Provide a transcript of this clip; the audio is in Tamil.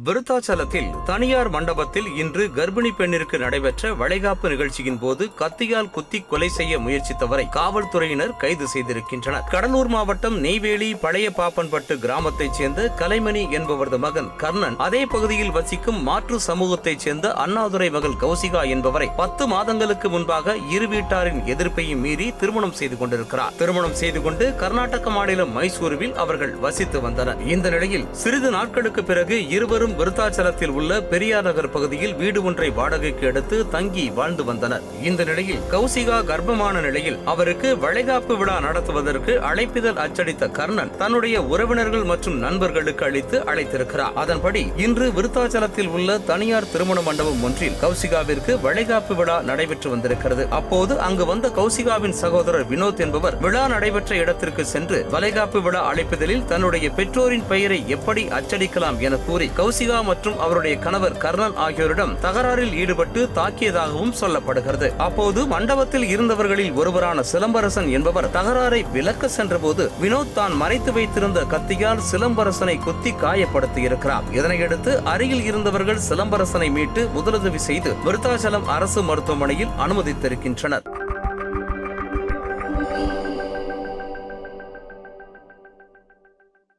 விருத்தாச்சலத்தில் தனியார் மண்டபத்தில் இன்று கர்ப்பிணி பெண்ணிற்கு நடைபெற்ற வளைகாப்பு நிகழ்ச்சியின் போது கத்தியால் குத்தி கொலை செய்ய முயற்சித்தவரை காவல்துறையினர் கைது செய்திருக்கின்றனர். கடலூர் மாவட்டம் நெய்வேலி பழைய பாப்பன்பட்டு கிராமத்தைச் சேர்ந்த கலைமணி என்பவரது மகன் கர்ணன் அதே பகுதியில் வசிக்கும் மாற்று சமூகத்தைச் சேர்ந்த அண்ணாதுரை மகள் கௌசிகா என்பவரை பத்து மாதங்களுக்கு முன்பாக இரு வீட்டாரின் எதிர்ப்பையும் மீறி திருமணம் செய்து கொண்டிருக்கிறார். திருமணம் செய்து கொண்டு கர்நாடக மாநிலம் மைசூருவில் அவர்கள் வசித்து வந்தனர். இந்த நிலையில் சிறிது நாட்களுக்கு பிறகு இருவரும் விருத்தாச்சலத்தில் உள்ள பெரியார் நகர் பகுதியில் வீடு ஒன்றை வாடகைக்கு எடுத்து தங்கி வாழ்ந்து வந்தனர். இந்த நிலையில் கௌசிகா கர்ப்பமான நிலையில் அவருக்கு வளைகாப்பு விழா நடத்துவதற்கு அழைப்பிதழ் அச்சடித்த கர்ணன் தன்னுடைய உறவினர்கள் மற்றும் நண்பர்களுக்கு அளித்து அழைத்திருக்கிறார். அதன்படி இன்று விருத்தாச்சலத்தில் உள்ள தனியார் திருமண மண்டபம் ஒன்றில் கௌசிகாவிற்கு வளைகாப்பு விழா நடைபெற்று வந்திருக்கிறது. அப்போது அங்கு வந்த கௌசிகாவின் சகோதரர் வினோத் என்பவர் விழா நடைபெற்ற இடத்திற்கு சென்று வளைகாப்பு விழா அழைப்பிதழில் தன்னுடைய பெற்றோரின் பெயரை எப்படி அச்சடிக்கலாம் என கூறி ரோசிதா மற்றும் அவருடைய கணவர் கர்ணன் ஆகியோரிடம் தகராறில் ஈடுபட்டு தாக்கியதாகவும் சொல்லப்படுகிறது. அப்போது மண்டபத்தில் இருந்தவர்களில் ஒருவரான சிலம்பரசன் என்பவர் தகராறை விலக்க சென்றபோது வினோத் தான் மறைத்து வைத்திருந்த கத்தியால் சிலம்பரசனை குத்தி காயப்படுத்தியிருக்கிறார். இதனையடுத்து அருகில் இருந்தவர்கள் சிலம்பரசனை மீட்டு முதலுதவி செய்து விருத்தாச்சலம் அரசு மருத்துவமனையில் அனுமதித்திருக்கின்றனர்.